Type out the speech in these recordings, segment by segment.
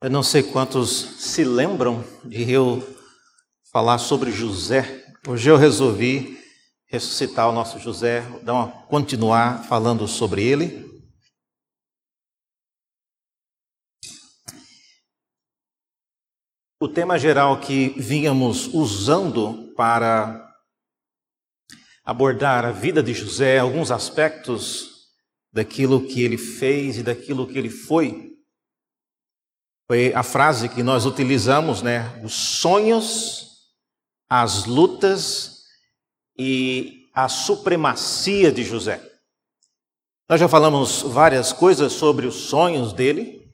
Eu não sei quantos se lembram de eu falar sobre José. Hoje eu resolvi ressuscitar o nosso José, dar uma, continuar falando sobre ele. O tema geral que vínhamos usando para abordar a vida de José, alguns aspectos daquilo que ele fez e daquilo que ele foi, foi a frase que nós utilizamos, né? Os sonhos, as lutas e a supremacia de José. Nós já falamos várias coisas sobre os sonhos dele,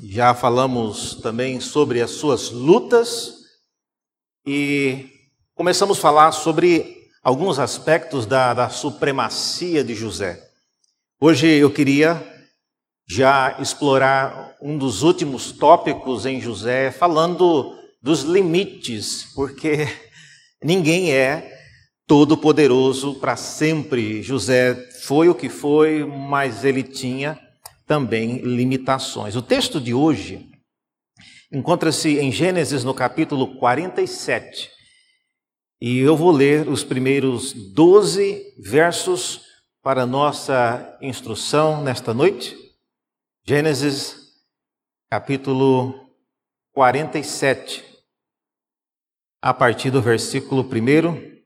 já falamos também sobre as suas lutas e começamos a falar sobre alguns aspectos da, da supremacia de José. Hoje eu queria já explorar um dos últimos tópicos em José, falando dos limites, porque ninguém é todo-poderoso para sempre. José foi o que foi, mas ele tinha também limitações. O texto de hoje encontra-se em Gênesis no capítulo 47. E eu vou ler os primeiros 12 versos para nossa instrução nesta noite. Gênesis capítulo 47, a partir do versículo 1.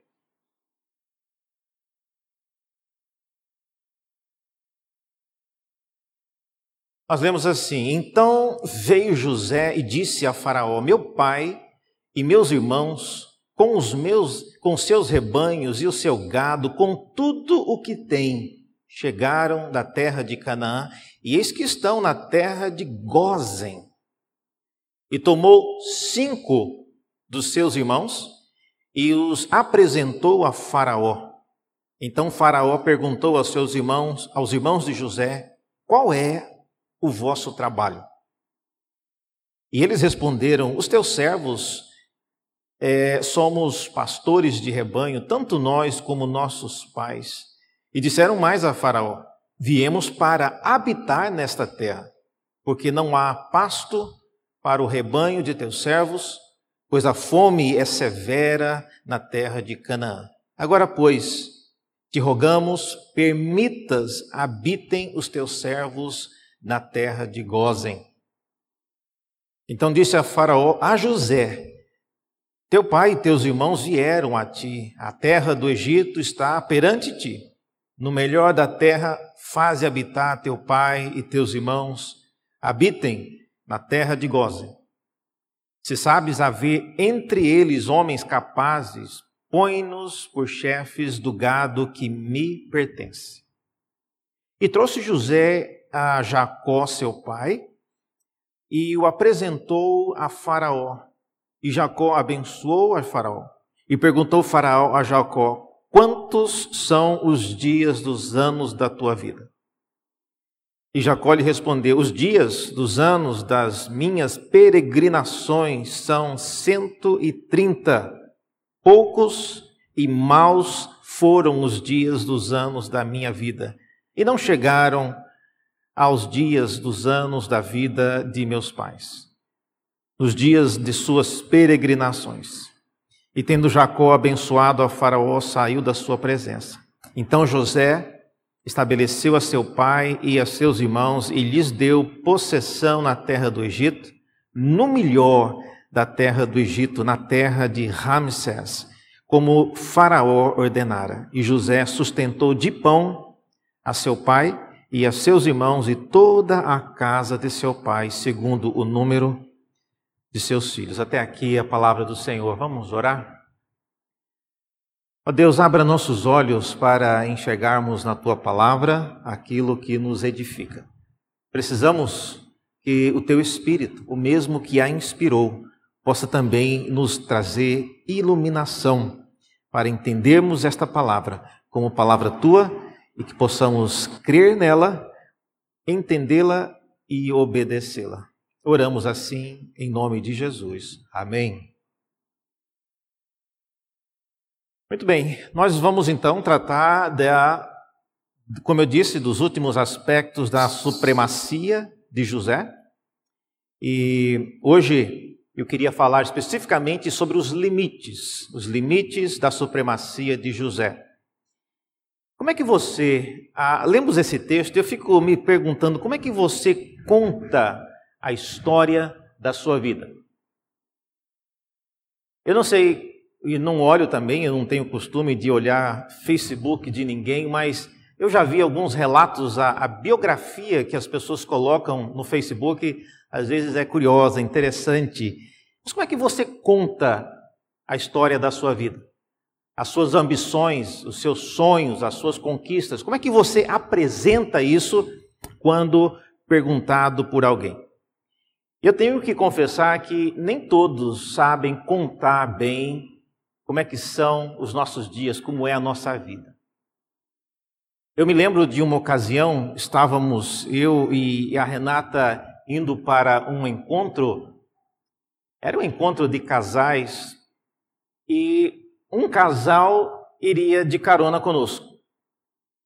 Nós lemos assim: Então veio José e disse a Faraó: Meu pai e meus irmãos, com os meus, com seus rebanhos e o seu gado, com tudo o que tem, chegaram da terra de Canaã, e eis que estão na terra de Gozen. E tomou cinco dos seus irmãos e os apresentou a Faraó. Então Faraó perguntou aos seus irmãos, aos irmãos de José, qual é o vosso trabalho? E eles responderam: Os teus servos é, somos pastores de rebanho, tanto nós como nossos pais. E disseram mais a Faraó: Viemos para habitar nesta terra, porque não há pasto para o rebanho de teus servos, pois a fome é severa na terra de Canaã. Agora, pois, te rogamos, permitas habitem os teus servos na terra de Gozen. Então disse a Faraó a José: Teu pai e teus irmãos vieram a ti, a terra do Egito está perante ti. No melhor da terra, faze habitar teu pai e teus irmãos, habitem na terra de Goze. Se sabes haver entre eles homens capazes, põe-nos por chefes do gado que me pertence. E trouxe José a Jacó, seu pai, e o apresentou a Faraó. E Jacó abençoou a Faraó. E perguntou Faraó a Jacó: Quantos são os dias dos anos da tua vida? E Jacó lhe respondeu: Os dias dos anos das minhas peregrinações são cento e trinta. Poucos e maus foram os dias dos anos da minha vida, e não chegaram aos dias dos anos da vida de meus pais, nos dias de suas peregrinações. E tendo Jacó abençoado a Faraó, saiu da sua presença. Então José estabeleceu a seu pai e a seus irmãos e lhes deu possessão na terra do Egito, no melhor da terra do Egito, na terra de Ramsés, como Faraó ordenara. E José sustentou de pão a seu pai e a seus irmãos e toda a casa de seu pai, segundo o número de seus filhos. Até aqui a palavra do Senhor. Vamos orar? Ó Deus, abra nossos olhos para enxergarmos na tua palavra aquilo que nos edifica. Precisamos que o teu Espírito, o mesmo que a inspirou, possa também nos trazer iluminação para entendermos esta palavra como palavra tua e que possamos crer nela, entendê-la e obedecê-la. Oramos assim em nome de Jesus. Amém. Muito bem, nós vamos então tratar da, como eu disse, dos últimos aspectos da supremacia de José. E hoje eu queria falar especificamente sobre os limites, os limites da supremacia de José. Como é que você, ah, lemos esse texto, eu fico me perguntando como é que você conta a história da sua vida. Eu não sei, e não olho também, eu não tenho costume de olhar Facebook de ninguém, mas eu já vi alguns relatos, a, a biografia que as pessoas colocam no Facebook, às vezes é curiosa, interessante. Mas como é que você conta a história da sua vida? as suas ambições, os seus sonhos, as suas conquistas? Como é que você apresenta isso quando perguntado por alguém? Eu tenho que confessar que nem todos sabem contar bem como é que são os nossos dias, como é a nossa vida. Eu me lembro de uma ocasião, estávamos eu e a Renata indo para um encontro, era um encontro de casais, e um casal iria de carona conosco.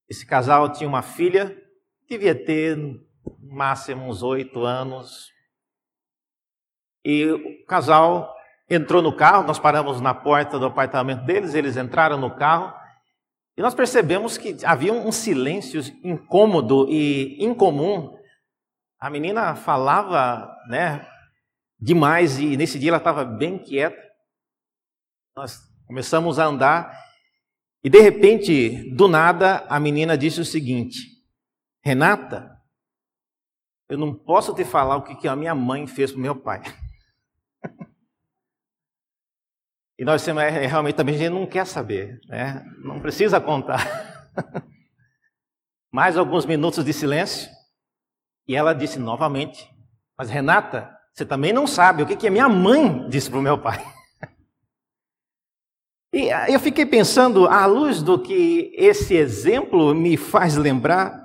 Esse casal tinha uma filha, devia ter no máximo uns oito anos. E o casal entrou no carro, nós paramos na porta do apartamento deles, eles entraram no carro e nós percebemos que havia um silêncio incômodo e incomum. A menina falava, né, demais e nesse dia ela estava bem quieta. Nós Começamos a andar e de repente, do nada, a menina disse o seguinte: Renata, eu não posso te falar o que a minha mãe fez para meu pai. e nós é, realmente também a gente não quer saber, né? Não precisa contar. Mais alguns minutos de silêncio e ela disse novamente: Mas Renata, você também não sabe o que a minha mãe disse para o meu pai. E ah, eu fiquei pensando, à luz do que esse exemplo me faz lembrar,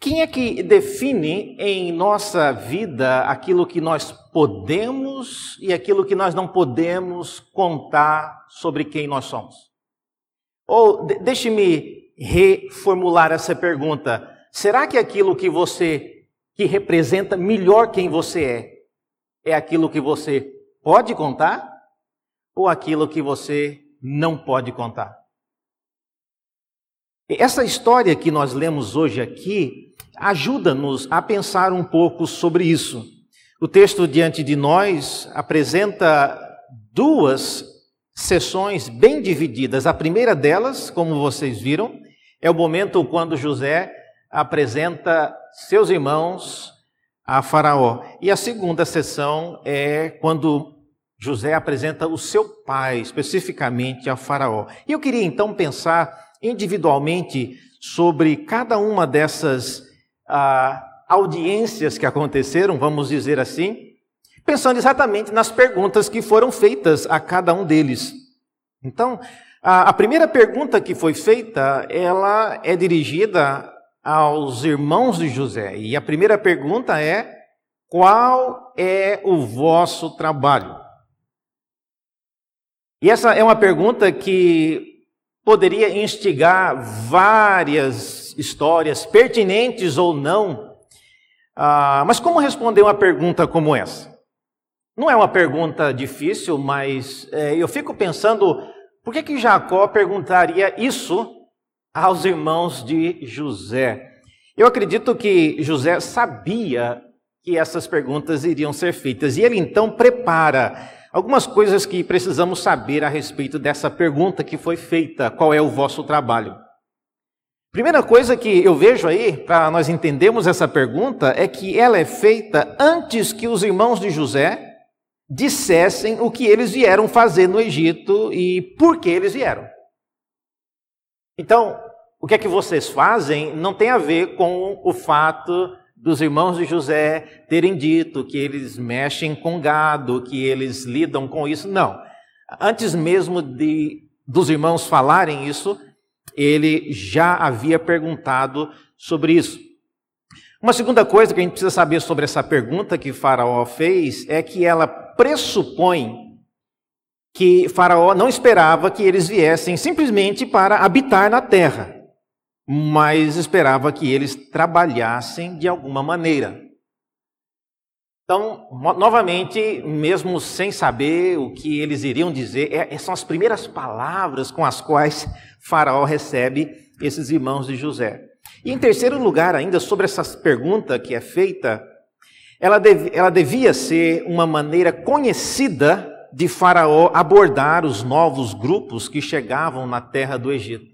quem é que define em nossa vida aquilo que nós podemos e aquilo que nós não podemos contar sobre quem nós somos? Ou deixe-me reformular essa pergunta: será que aquilo que você que representa melhor quem você é é aquilo que você pode contar ou aquilo que você não pode contar. Essa história que nós lemos hoje aqui ajuda-nos a pensar um pouco sobre isso. O texto diante de nós apresenta duas sessões bem divididas. A primeira delas, como vocês viram, é o momento quando José apresenta seus irmãos a Faraó. E a segunda sessão é quando José apresenta o seu pai, especificamente a Faraó. E eu queria então pensar individualmente sobre cada uma dessas ah, audiências que aconteceram, vamos dizer assim, pensando exatamente nas perguntas que foram feitas a cada um deles. Então, a, primeira pergunta que foi feita, ela é dirigida aos irmãos de José. E a primeira pergunta é: qual é o vosso trabalho? E essa é uma pergunta que poderia instigar várias histórias, pertinentes ou não. Ah, mas como responder uma pergunta como essa? Não é uma pergunta difícil, mas é, eu fico pensando por que, que Jacó perguntaria isso aos irmãos de José? Eu acredito que José sabia que essas perguntas iriam ser feitas e ele então prepara Algumas coisas que precisamos saber a respeito dessa pergunta que foi feita: qual é o vosso trabalho? Primeira coisa que eu vejo aí, para nós entendermos essa pergunta, é que ela é feita antes que os irmãos de José dissessem o que eles vieram fazer no Egito e por que eles vieram. Então, o que é que vocês fazem não tem a ver com o fato dos irmãos de José terem dito que eles mexem com gado, que eles lidam com isso. Não. Antes mesmo de dos irmãos falarem isso, ele já havia perguntado sobre isso. Uma segunda coisa que a gente precisa saber sobre essa pergunta que Faraó fez é que ela pressupõe que Faraó não esperava que eles viessem simplesmente para habitar na terra mas esperava que eles trabalhassem de alguma maneira. Então, novamente, mesmo sem saber o que eles iriam dizer, é, são as primeiras palavras com as quais Faraó recebe esses irmãos de José. E em terceiro lugar, ainda sobre essa pergunta que é feita, ela, dev, ela devia ser uma maneira conhecida de Faraó abordar os novos grupos que chegavam na terra do Egito.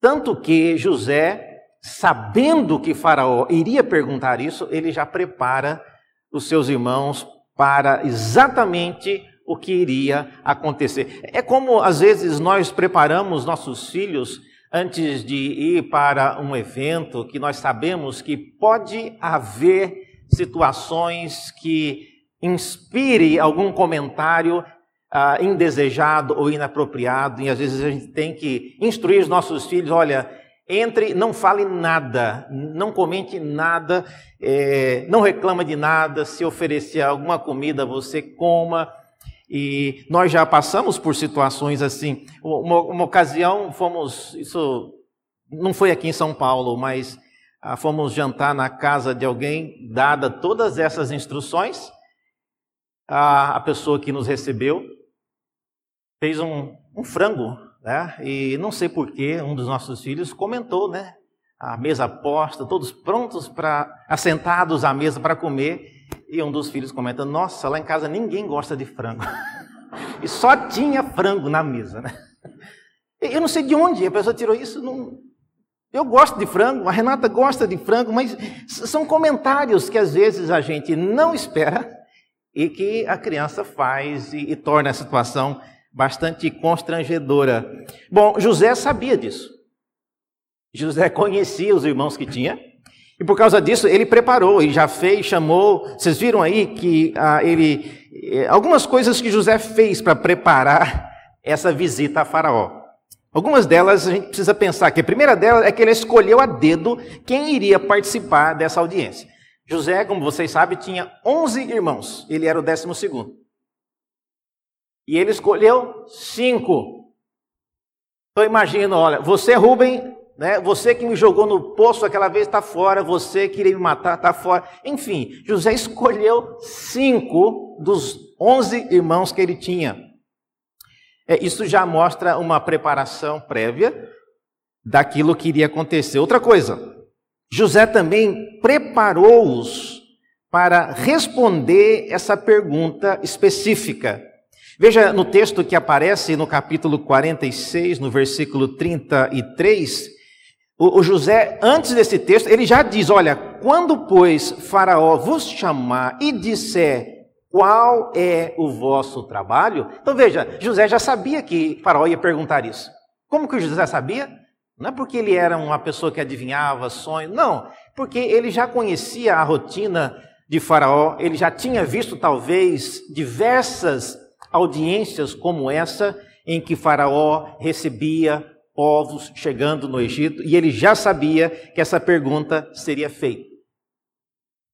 Tanto que José, sabendo que Faraó iria perguntar isso, ele já prepara os seus irmãos para exatamente o que iria acontecer. É como às vezes nós preparamos nossos filhos antes de ir para um evento que nós sabemos que pode haver situações que inspire algum comentário ah, indesejado ou inapropriado, e às vezes a gente tem que instruir os nossos filhos: olha, entre, não fale nada, não comente nada, é, não reclama de nada. Se oferecer alguma comida, você coma. E nós já passamos por situações assim. Uma, uma ocasião, fomos, isso não foi aqui em São Paulo, mas ah, fomos jantar na casa de alguém, dada todas essas instruções. A, a pessoa que nos recebeu fez um, um frango né? E não sei porquê, um dos nossos filhos comentou, né? A mesa posta, todos prontos para assentados à mesa para comer. E um dos filhos comenta: Nossa, lá em casa ninguém gosta de frango. e só tinha frango na mesa, né? Eu não sei de onde a pessoa tirou isso. Não... Eu gosto de frango, a Renata gosta de frango, mas são comentários que às vezes a gente não espera e que a criança faz e, e torna a situação bastante constrangedora. Bom, José sabia disso. José conhecia os irmãos que tinha. E por causa disso, ele preparou e já fez, chamou. Vocês viram aí que ah, ele. Eh, algumas coisas que José fez para preparar essa visita a Faraó. Algumas delas a gente precisa pensar que a primeira delas é que ele escolheu a dedo quem iria participar dessa audiência. José, como vocês sabem, tinha 11 irmãos, ele era o décimo segundo. E ele escolheu cinco. Então imagina, olha, você, Rubem, né, você que me jogou no poço aquela vez está fora, você que queria me matar está fora. Enfim, José escolheu cinco dos onze irmãos que ele tinha. É, isso já mostra uma preparação prévia daquilo que iria acontecer. Outra coisa, José também preparou-os para responder essa pergunta específica. Veja no texto que aparece no capítulo 46, no versículo 33, o, José, antes desse texto, ele já diz: Olha, quando, pois, Faraó vos chamar e disser qual é o vosso trabalho. Então veja, José já sabia que Faraó ia perguntar isso. Como que o José sabia? Não é porque ele era uma pessoa que adivinhava sonhos, não, porque ele já conhecia a rotina de Faraó, ele já tinha visto talvez diversas audiências como essa, em que Faraó recebia povos chegando no Egito, e ele já sabia que essa pergunta seria feita.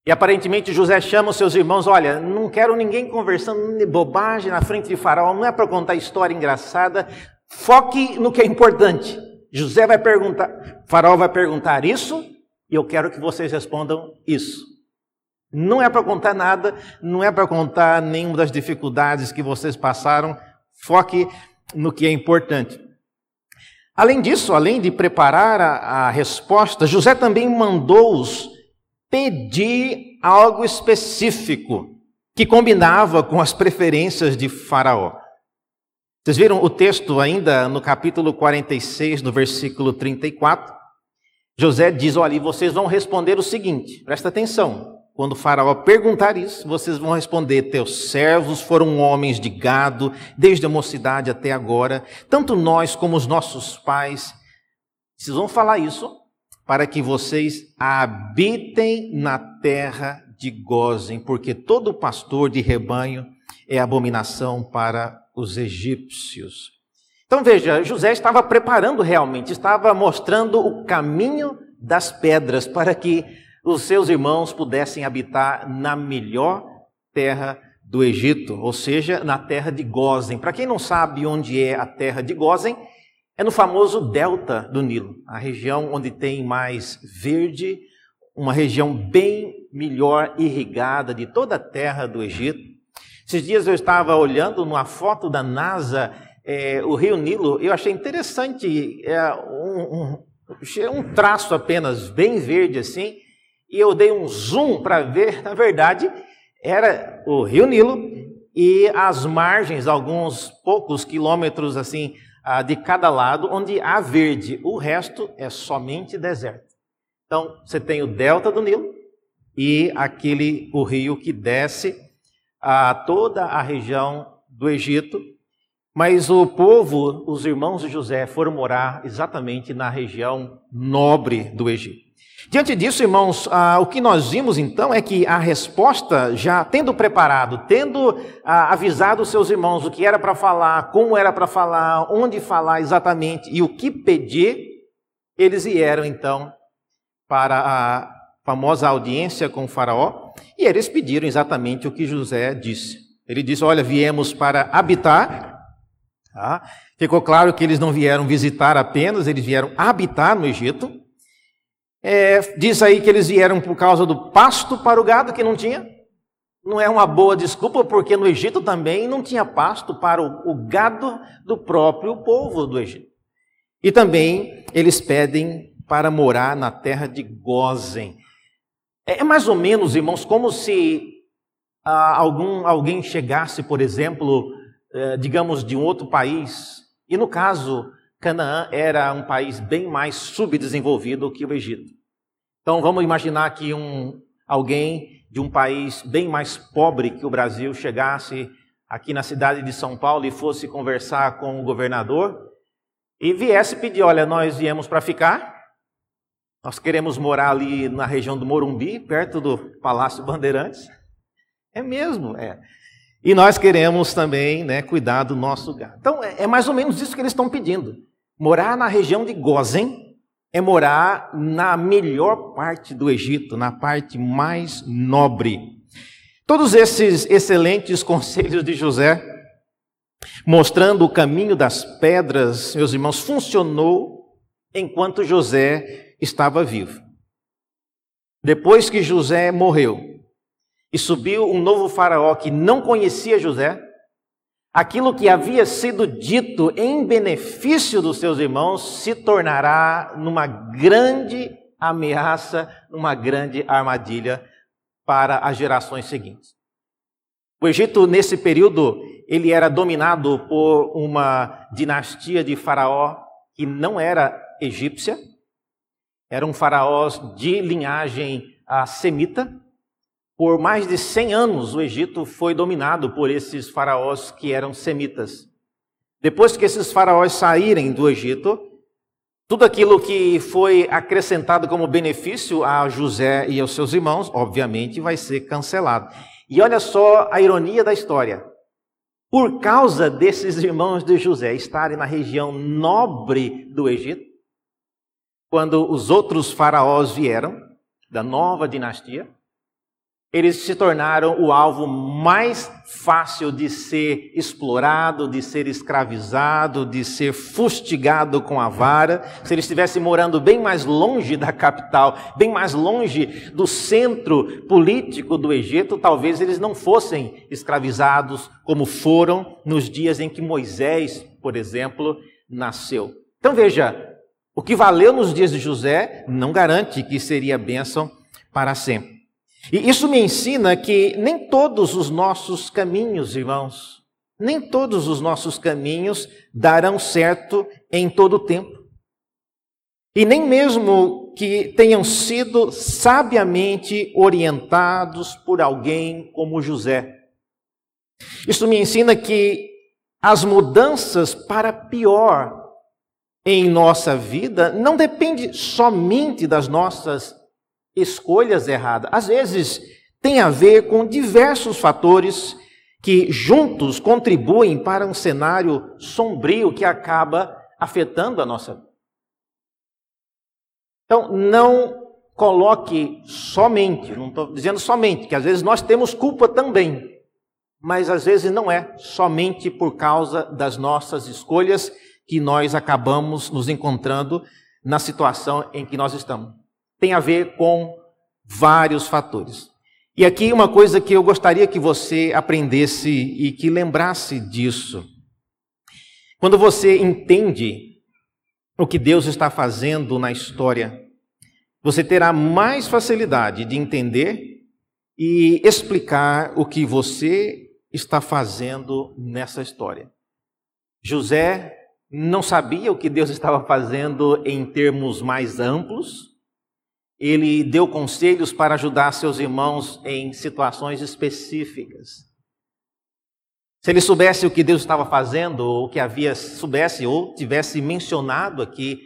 E aparentemente José chama os seus irmãos: Olha, não quero ninguém conversando bobagem na frente de Faraó, não é para contar história engraçada, foque no que é importante. José vai perguntar, Faraó vai perguntar isso, e eu quero que vocês respondam isso. Não é para contar nada, não é para contar nenhuma das dificuldades que vocês passaram. Foque no que é importante. Além disso, além de preparar a, a resposta, José também mandou-os pedir algo específico que combinava com as preferências de Faraó. Vocês viram o texto ainda no capítulo 46, no versículo 34? José diz: Olha, vocês vão responder o seguinte, presta atenção. Quando o faraó perguntar isso, vocês vão responder: Teus servos foram homens de gado, desde a mocidade até agora, tanto nós como os nossos pais. Vocês vão falar isso para que vocês habitem na terra de Gozem, porque todo pastor de rebanho é abominação para os egípcios. Então veja, José estava preparando realmente, estava mostrando o caminho das pedras para que os seus irmãos pudessem habitar na melhor terra do Egito, ou seja, na terra de Gozen. Para quem não sabe onde é a terra de Gozen, é no famoso delta do Nilo, a região onde tem mais verde, uma região bem melhor irrigada de toda a terra do Egito. Esses dias eu estava olhando numa foto da NASA, é, o Rio Nilo, eu achei interessante, é, um, um, um traço apenas bem verde assim, e eu dei um zoom para ver, na verdade, era o Rio Nilo e as margens, alguns poucos quilômetros assim, de cada lado, onde há verde. O resto é somente deserto. Então, você tem o delta do Nilo e aquele o rio que desce a toda a região do Egito. Mas o povo, os irmãos de José, foram morar exatamente na região nobre do Egito. Diante disso, irmãos, ah, o que nós vimos então é que a resposta, já tendo preparado, tendo ah, avisado os seus irmãos o que era para falar, como era para falar, onde falar exatamente e o que pedir, eles vieram então para a famosa audiência com o Faraó e eles pediram exatamente o que José disse. Ele disse: Olha, viemos para habitar. Tá? Ficou claro que eles não vieram visitar apenas, eles vieram habitar no Egito. É, diz aí que eles vieram por causa do pasto para o gado que não tinha. Não é uma boa desculpa, porque no Egito também não tinha pasto para o, o gado do próprio povo do Egito. E também eles pedem para morar na terra de Gozen. É, é mais ou menos, irmãos, como se ah, algum, alguém chegasse, por exemplo, eh, digamos, de um outro país, e no caso, Canaã era um país bem mais subdesenvolvido que o Egito. Então vamos imaginar que um, alguém de um país bem mais pobre que o Brasil chegasse aqui na cidade de São Paulo e fosse conversar com o governador e viesse pedir: olha, nós viemos para ficar, nós queremos morar ali na região do Morumbi, perto do Palácio Bandeirantes. É mesmo, é. E nós queremos também né, cuidar do nosso gado. Então, é, é mais ou menos isso que eles estão pedindo. Morar na região de Gozen é morar na melhor parte do Egito, na parte mais nobre. Todos esses excelentes conselhos de José, mostrando o caminho das pedras, meus irmãos, funcionou enquanto José estava vivo. Depois que José morreu e subiu um novo faraó que não conhecia José, aquilo que havia sido dito em benefício dos seus irmãos se tornará numa grande ameaça, numa grande armadilha para as gerações seguintes. O Egito, nesse período, ele era dominado por uma dinastia de faraó que não era egípcia, eram faraós de linhagem ah, semita, por mais de 100 anos, o Egito foi dominado por esses faraós que eram semitas. Depois que esses faraós saírem do Egito, tudo aquilo que foi acrescentado como benefício a José e aos seus irmãos, obviamente, vai ser cancelado. E olha só a ironia da história. Por causa desses irmãos de José estarem na região nobre do Egito, quando os outros faraós vieram, da nova dinastia, eles se tornaram o alvo mais fácil de ser explorado, de ser escravizado, de ser fustigado com a vara. Se eles estivessem morando bem mais longe da capital, bem mais longe do centro político do Egito, talvez eles não fossem escravizados como foram nos dias em que Moisés, por exemplo, nasceu. Então veja, o que valeu nos dias de José não garante que seria bênção para sempre. E isso me ensina que nem todos os nossos caminhos, irmãos, nem todos os nossos caminhos darão certo em todo o tempo. E nem mesmo que tenham sido sabiamente orientados por alguém como José. Isso me ensina que as mudanças para pior em nossa vida não depende somente das nossas escolhas erradas. Às vezes tem a ver com diversos fatores que juntos contribuem para um cenário sombrio que acaba afetando a nossa vida. Então, não coloque somente, não estou dizendo somente, que às vezes nós temos culpa também, mas às vezes não é somente por causa das nossas escolhas que nós acabamos nos encontrando na situação em que nós estamos tem a ver com vários fatores. E aqui uma coisa que eu gostaria que você aprendesse e que lembrasse disso. Quando você entende o que Deus está fazendo na história, você terá mais facilidade de entender e explicar o que você está fazendo nessa história. José não sabia o que Deus estava fazendo em termos mais amplos, ele deu conselhos para ajudar seus irmãos em situações específicas. Se ele soubesse o que Deus estava fazendo, ou que havia, soubesse ou tivesse mencionado aqui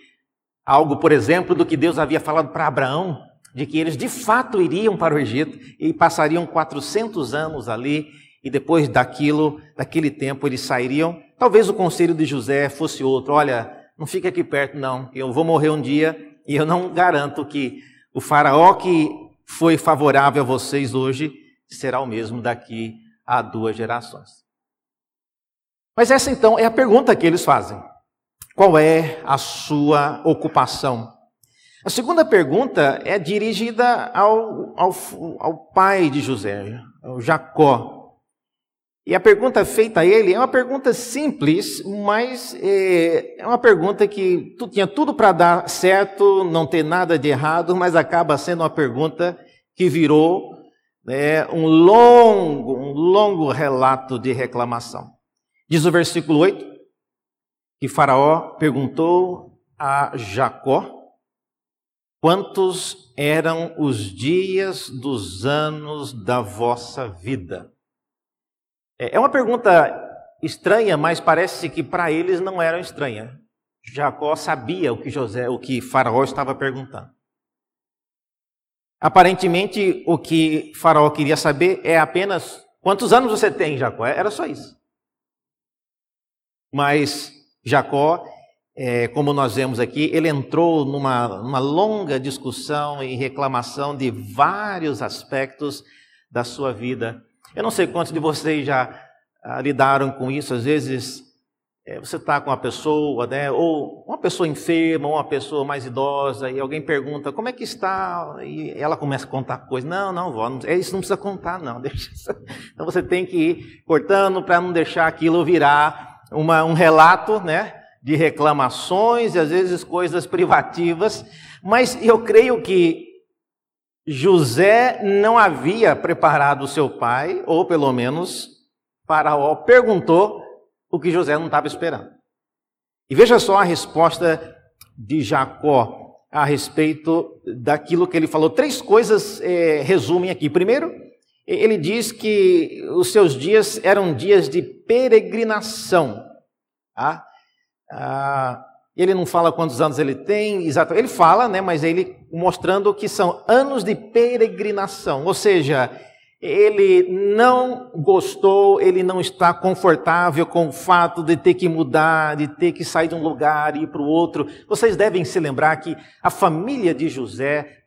algo, por exemplo, do que Deus havia falado para Abraão, de que eles de fato iriam para o Egito e passariam 400 anos ali, e depois daquilo, daquele tempo, eles sairiam. Talvez o conselho de José fosse outro: olha, não fique aqui perto, não, eu vou morrer um dia e eu não garanto que o faraó que foi favorável a vocês hoje será o mesmo daqui a duas gerações. Mas essa então é a pergunta que eles fazem. Qual é a sua ocupação? A segunda pergunta é dirigida ao, ao, ao pai de José, ao Jacó. E a pergunta feita a ele é uma pergunta simples, mas é, é uma pergunta que tu, tinha tudo para dar certo, não ter nada de errado, mas acaba sendo uma pergunta que virou né, um longo, um longo relato de reclamação. Diz o versículo 8 que Faraó perguntou a Jacó quantos eram os dias dos anos da vossa vida. É, é uma pergunta estranha, mas parece que para eles não era estranha. Jacó sabia o que José, o que Faraó estava perguntando. Aparentemente, o que Faraó queria saber é apenas quantos anos você tem, Jacó. Era só isso. Mas Jacó, é, como nós vemos aqui, ele entrou numa, numa longa discussão e reclamação de vários aspectos da sua vida eu não sei quantos de vocês já ah, lidaram com isso, às vezes é, você está com uma pessoa, né, ou uma pessoa enferma, ou uma pessoa mais idosa, e alguém pergunta como é que está, e ela começa a contar coisas. Não, não, vó, não, é isso não precisa contar, não. Deixa, então você tem que ir cortando para não deixar aquilo virar uma, um relato, né, de reclamações e às vezes coisas privativas. Mas eu creio que José não havia preparado seu pai, ou pelo menos Faraó perguntou o que José não estava esperando. E veja só a resposta de Jacó a respeito daquilo que ele falou. Três coisas é, resumem aqui. Primeiro, ele diz que os seus dias eram dias de peregrinação. Tá? Ah, ele não fala quantos anos ele tem, exato. Ele fala, né, mas ele mostrando que são anos de peregrinação, ou seja, ele não gostou, ele não está confortável com o fato de ter que mudar, de ter que sair de um lugar e ir para o outro. Vocês devem se lembrar que a família de José,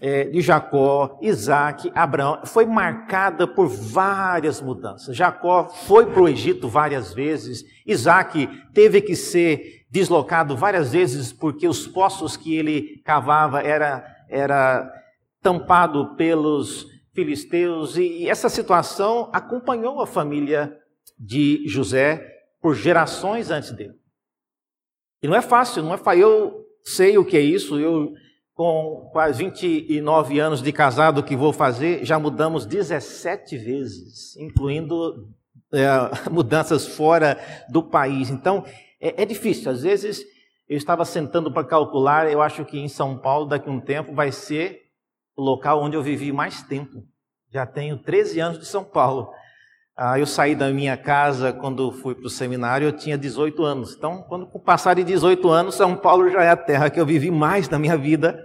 é, de Jacó, Isaac, Abraão, foi marcada por várias mudanças. Jacó foi para o Egito várias vezes, Isaac teve que ser deslocado várias vezes porque os poços que ele cavava era, era tampado pelos filisteus e essa situação acompanhou a família de José por gerações antes dele. E não é fácil, não é fácil. Eu sei o que é isso, eu com quase 29 anos de casado que vou fazer, já mudamos 17 vezes, incluindo é, mudanças fora do país. Então, é, é difícil. Às vezes, eu estava sentando para calcular, eu acho que em São Paulo, daqui a um tempo, vai ser o local onde eu vivi mais tempo. Já tenho 13 anos de São Paulo. Ah, eu saí da minha casa quando fui para o seminário, eu tinha 18 anos. Então, quando passar de 18 anos, São Paulo já é a terra que eu vivi mais na minha vida,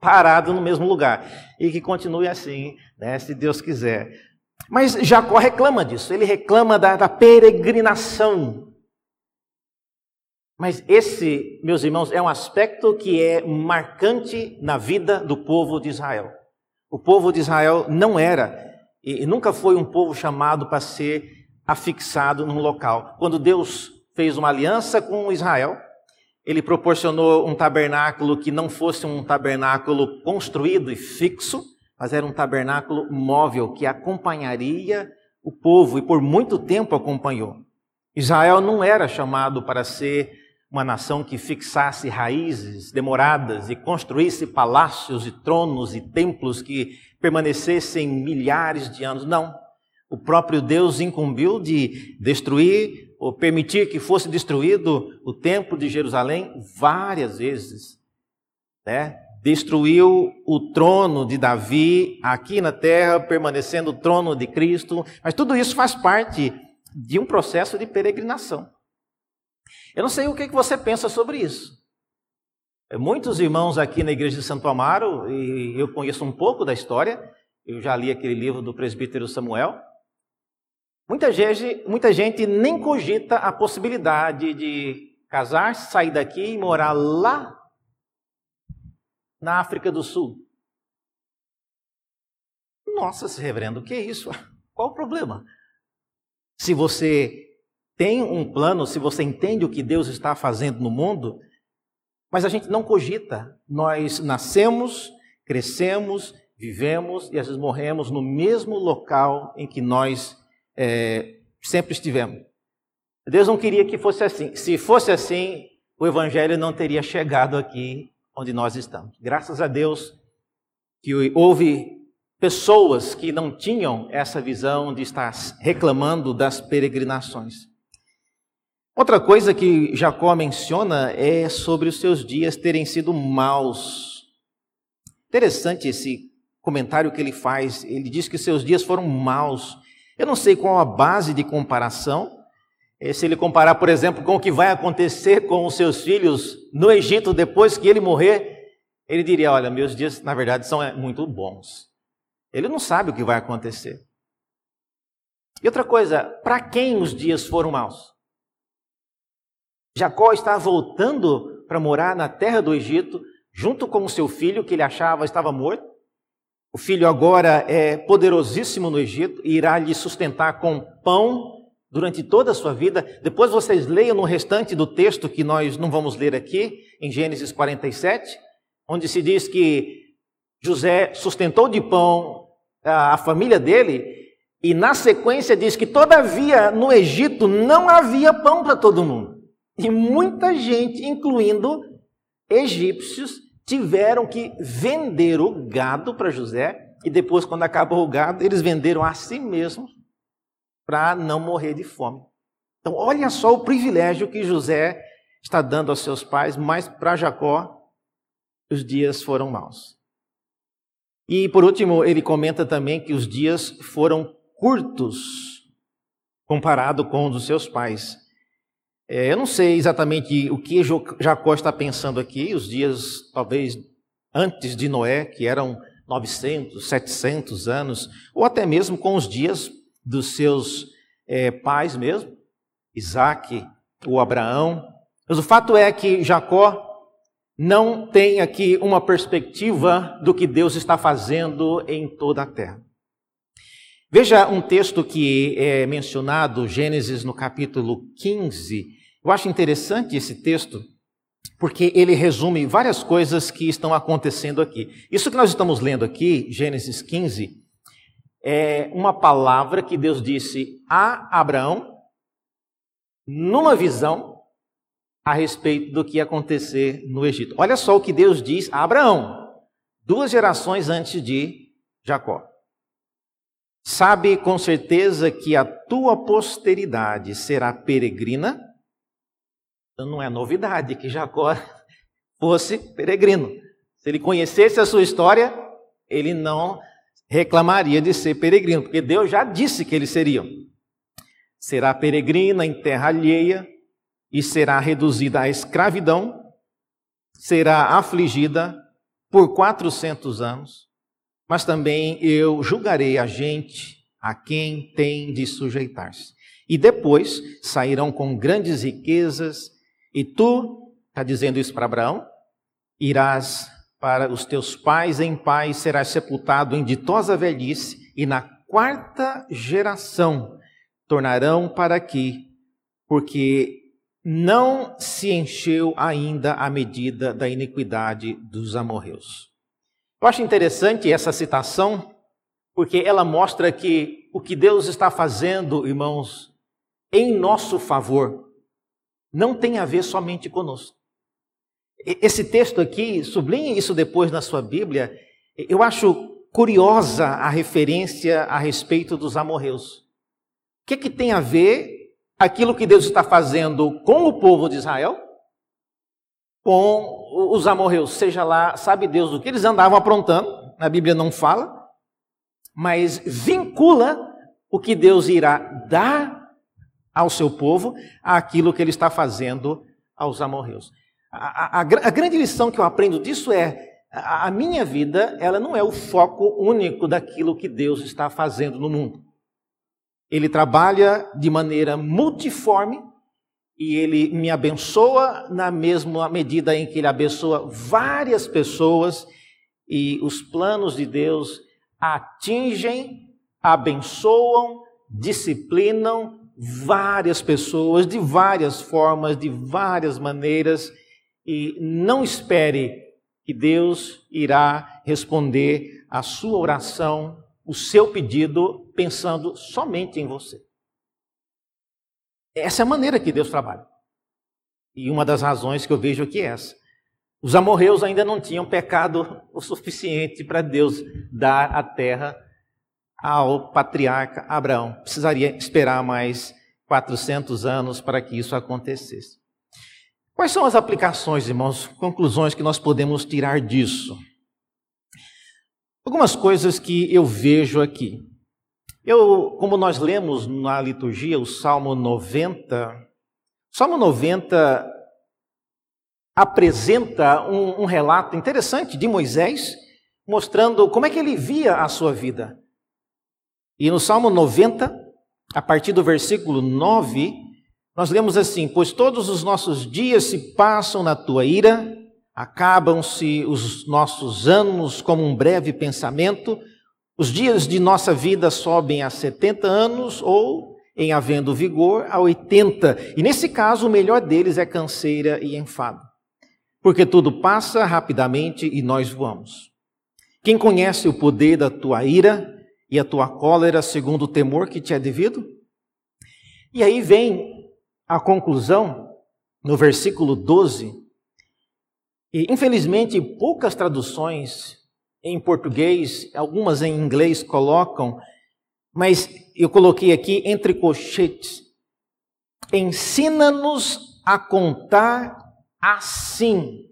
parado no mesmo lugar. E que continue assim, né, se Deus quiser. Mas Jacó reclama disso, ele reclama da, da peregrinação mas esse, meus irmãos, é um aspecto que é marcante na vida do povo de Israel. O povo de Israel não era e nunca foi um povo chamado para ser afixado num local. Quando Deus fez uma aliança com Israel, ele proporcionou um tabernáculo que não fosse um tabernáculo construído e fixo, mas era um tabernáculo móvel que acompanharia o povo e por muito tempo acompanhou. Israel não era chamado para ser uma nação que fixasse raízes demoradas e construísse palácios e tronos e templos que permanecessem milhares de anos. Não. O próprio Deus incumbiu de destruir ou permitir que fosse destruído o templo de Jerusalém várias vezes. Né? Destruiu o trono de Davi aqui na terra, permanecendo o trono de Cristo. Mas tudo isso faz parte de um processo de peregrinação. Eu não sei o que você pensa sobre isso. Muitos irmãos aqui na igreja de Santo Amaro, e eu conheço um pouco da história, eu já li aquele livro do presbítero Samuel. Muita gente, muita gente nem cogita a possibilidade de casar, sair daqui e morar lá na África do Sul. Nossa, reverendo, o que é isso? Qual o problema? Se você tem um plano, se você entende o que Deus está fazendo no mundo, mas a gente não cogita. Nós nascemos, crescemos, vivemos e às vezes morremos no mesmo local em que nós é, sempre estivemos. Deus não queria que fosse assim. Se fosse assim, o Evangelho não teria chegado aqui onde nós estamos. Graças a Deus que houve pessoas que não tinham essa visão de estar reclamando das peregrinações. Outra coisa que Jacó menciona é sobre os seus dias terem sido maus. Interessante esse comentário que ele faz. Ele diz que seus dias foram maus. Eu não sei qual a base de comparação. Eh, se ele comparar, por exemplo, com o que vai acontecer com os seus filhos no Egito depois que ele morrer, ele diria: Olha, meus dias, na verdade, são eh, muito bons. Ele não sabe o que vai acontecer. E outra coisa, para quem os dias foram maus? Jacó está voltando para morar na terra do Egito, junto com o seu filho, que ele achava estava morto. O filho agora é poderosíssimo no Egito e irá lhe sustentar com pão durante toda a sua vida. Depois vocês leiam no restante do texto que nós não vamos ler aqui, em Gênesis 47, onde se diz que José sustentou de pão a família dele, e na sequência diz que, todavia, no Egito não havia pão para todo mundo. E muita gente, incluindo egípcios, tiveram que vender o gado para José, e depois, quando acabou o gado, eles venderam a si mesmos para não morrer de fome. Então, olha só o privilégio que José está dando aos seus pais, mas para Jacó, os dias foram maus. E por último, ele comenta também que os dias foram curtos comparado com os dos seus pais. É, eu não sei exatamente o que Jacó está pensando aqui, os dias talvez antes de Noé, que eram 900, 700 anos, ou até mesmo com os dias dos seus é, pais mesmo, Isaac ou Abraão. Mas o fato é que Jacó não tem aqui uma perspectiva do que Deus está fazendo em toda a terra. Veja um texto que é mencionado, Gênesis no capítulo 15. Eu acho interessante esse texto, porque ele resume várias coisas que estão acontecendo aqui. Isso que nós estamos lendo aqui, Gênesis 15, é uma palavra que Deus disse a Abraão, numa visão, a respeito do que ia acontecer no Egito. Olha só o que Deus diz a Abraão, duas gerações antes de Jacó. Sabe com certeza que a tua posteridade será peregrina? Então não é novidade que Jacó fosse peregrino. Se ele conhecesse a sua história, ele não reclamaria de ser peregrino, porque Deus já disse que eles seriam. Será peregrina em terra alheia, e será reduzida à escravidão, será afligida por 400 anos, mas também eu julgarei a gente a quem tem de sujeitar-se. E depois sairão com grandes riquezas, e tu, está dizendo isso para Abraão, irás para os teus pais em paz, serás sepultado em ditosa velhice, e na quarta geração tornarão para aqui, porque não se encheu ainda a medida da iniquidade dos amorreus. Eu acho interessante essa citação, porque ela mostra que o que Deus está fazendo, irmãos, em nosso favor, não tem a ver somente conosco. Esse texto aqui, sublinhe isso depois na sua Bíblia, eu acho curiosa a referência a respeito dos amorreus. O que, que tem a ver aquilo que Deus está fazendo com o povo de Israel com os amorreus, seja lá, sabe Deus o que eles andavam aprontando, a Bíblia não fala, mas vincula o que Deus irá dar ao seu povo àquilo que ele está fazendo aos amorreus. A, a, a grande lição que eu aprendo disso é a, a minha vida, ela não é o foco único daquilo que Deus está fazendo no mundo. Ele trabalha de maneira multiforme e ele me abençoa na mesma medida em que ele abençoa várias pessoas e os planos de Deus atingem, abençoam, disciplinam várias pessoas de várias formas, de várias maneiras e não espere que Deus irá responder a sua oração, o seu pedido pensando somente em você. Essa é a maneira que Deus trabalha. E uma das razões que eu vejo aqui é essa. Os amorreus ainda não tinham pecado o suficiente para Deus dar a terra ao patriarca Abraão. Precisaria esperar mais 400 anos para que isso acontecesse. Quais são as aplicações, irmãos, conclusões que nós podemos tirar disso? Algumas coisas que eu vejo aqui. Eu, como nós lemos na liturgia o Salmo 90, o Salmo 90 apresenta um, um, relato interessante de Moisés, mostrando como é que ele via a sua vida. E no Salmo 90, a partir do versículo 9, nós lemos assim: Pois todos os nossos dias se passam na tua ira, acabam-se os nossos anos como um breve pensamento. Os dias de nossa vida sobem a 70 anos ou, em havendo vigor, a 80. E nesse caso, o melhor deles é canseira e enfado. Porque tudo passa rapidamente e nós voamos. Quem conhece o poder da tua ira e a tua cólera segundo o temor que te é devido? E aí vem a conclusão no versículo 12. E infelizmente poucas traduções em português, algumas em inglês colocam, mas eu coloquei aqui entre colchetes. Ensina-nos a contar assim.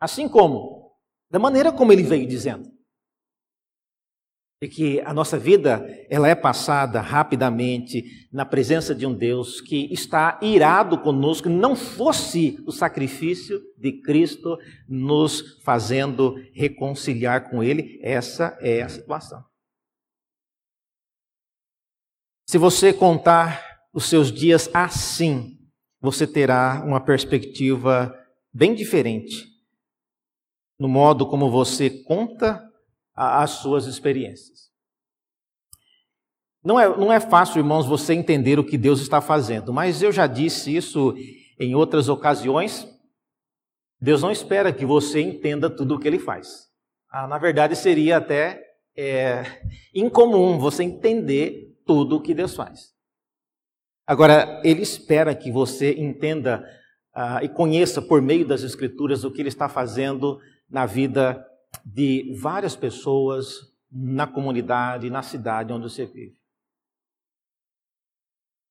Assim como? Da maneira como ele veio dizendo. E que a nossa vida, ela é passada rapidamente na presença de um Deus que está irado conosco, não fosse o sacrifício de Cristo nos fazendo reconciliar com Ele, essa é a situação. Se você contar os seus dias assim, você terá uma perspectiva bem diferente no modo como você conta as suas experiências. Não é, não é fácil, irmãos, você entender o que Deus está fazendo, mas eu já disse isso em outras ocasiões. Deus não espera que você entenda tudo o que ele faz. Ah, na verdade, seria até é, incomum você entender tudo o que Deus faz. Agora, ele espera que você entenda ah, e conheça por meio das Escrituras o que ele está fazendo na vida de várias pessoas na comunidade, na cidade onde você vive.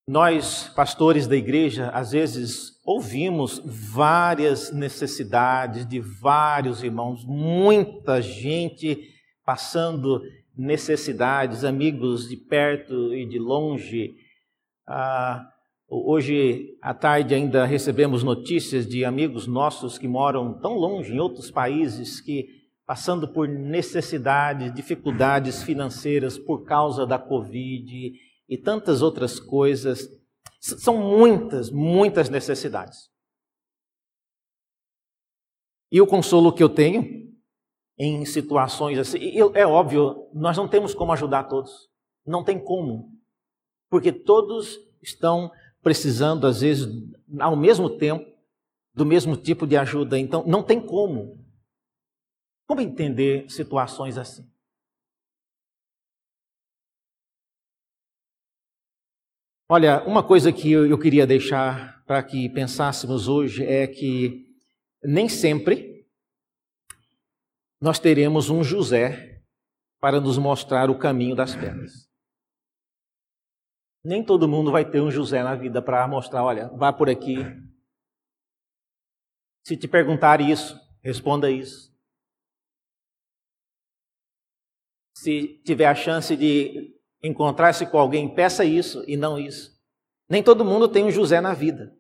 Nós, pastores da igreja, às vezes ouvimos várias necessidades de vários irmãos, muita gente passando necessidades, amigos de perto e de longe. Ah, hoje à tarde ainda recebemos notícias de amigos nossos que moram tão longe, em outros países, que passando por necessidades, dificuldades financeiras por causa da Covid e tantas outras coisas. São muitas, muitas necessidades. E o consolo que eu tenho em situações assim, é óbvio, nós não temos como ajudar todos. Não tem como. Porque todos estão precisando, às vezes, ao mesmo tempo, do mesmo tipo de ajuda. Então, não tem como. Como entender situações assim? Olha, uma coisa que eu queria deixar para que pensássemos hoje é que nem sempre nós teremos um José para nos mostrar o caminho das pedras. Nem todo mundo vai ter um José na vida para mostrar, olha, vá por aqui. Se te perguntar isso, responda isso. Se tiver a chance de encontrar-se com alguém, peça isso e não isso. Nem todo mundo tem um José na vida.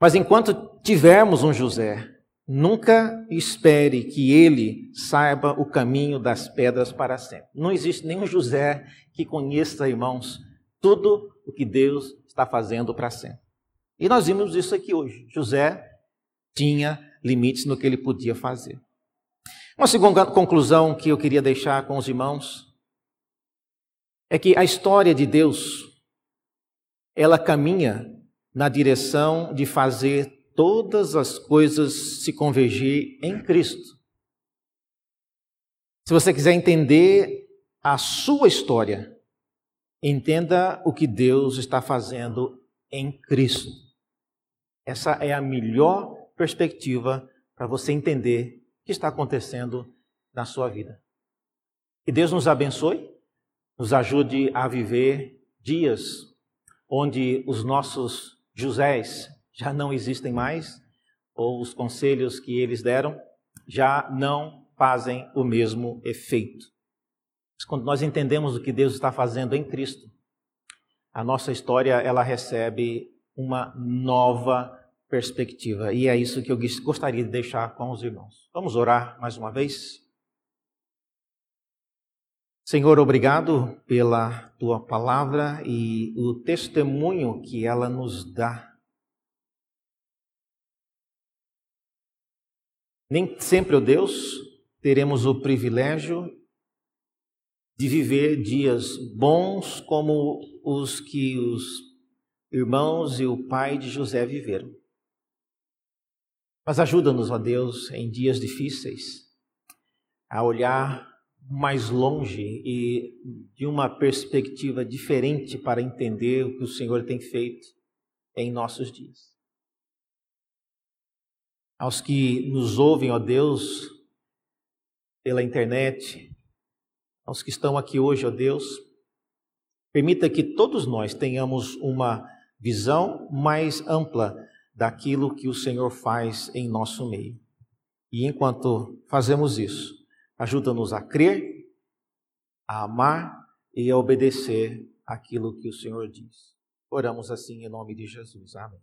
Mas enquanto tivermos um José, nunca espere que ele saiba o caminho das pedras para sempre. Não existe nenhum José que conheça, irmãos, tudo o que Deus está fazendo para sempre. E nós vimos isso aqui hoje. José tinha limites no que ele podia fazer. Uma segunda conclusão que eu queria deixar com os irmãos é que a história de Deus ela caminha na direção de fazer todas as coisas se convergir em Cristo. Se você quiser entender a sua história, entenda o que Deus está fazendo em Cristo. Essa é a melhor perspectiva para você entender que está acontecendo na sua vida. Que Deus nos abençoe nos ajude a viver dias onde os nossos Josés já não existem mais, ou os conselhos que eles deram já não fazem o mesmo efeito. Mas quando nós entendemos o que Deus está fazendo em Cristo, a nossa história ela recebe uma nova perspectiva. E é isso que eu gostaria de deixar com os irmãos. Vamos orar mais uma vez? Senhor, obrigado pela tua palavra e o testemunho que ela nos dá. Nem sempre, ó oh Deus, teremos o privilégio de viver dias bons como os que os irmãos e o pai de José viveram. Mas ajuda-nos, ó Deus, em dias difíceis, a olhar mais longe e de uma perspectiva diferente para entender o que o Senhor tem feito em nossos dias. Aos que nos ouvem, ó Deus, pela internet, aos que estão aqui hoje, ó Deus, permita que todos nós tenhamos uma visão mais ampla daquilo que o Senhor faz em nosso meio. E enquanto fazemos isso, Ajuda-nos a crer, a amar e a obedecer aquilo que o Senhor diz. Oramos assim em nome de Jesus. Amém.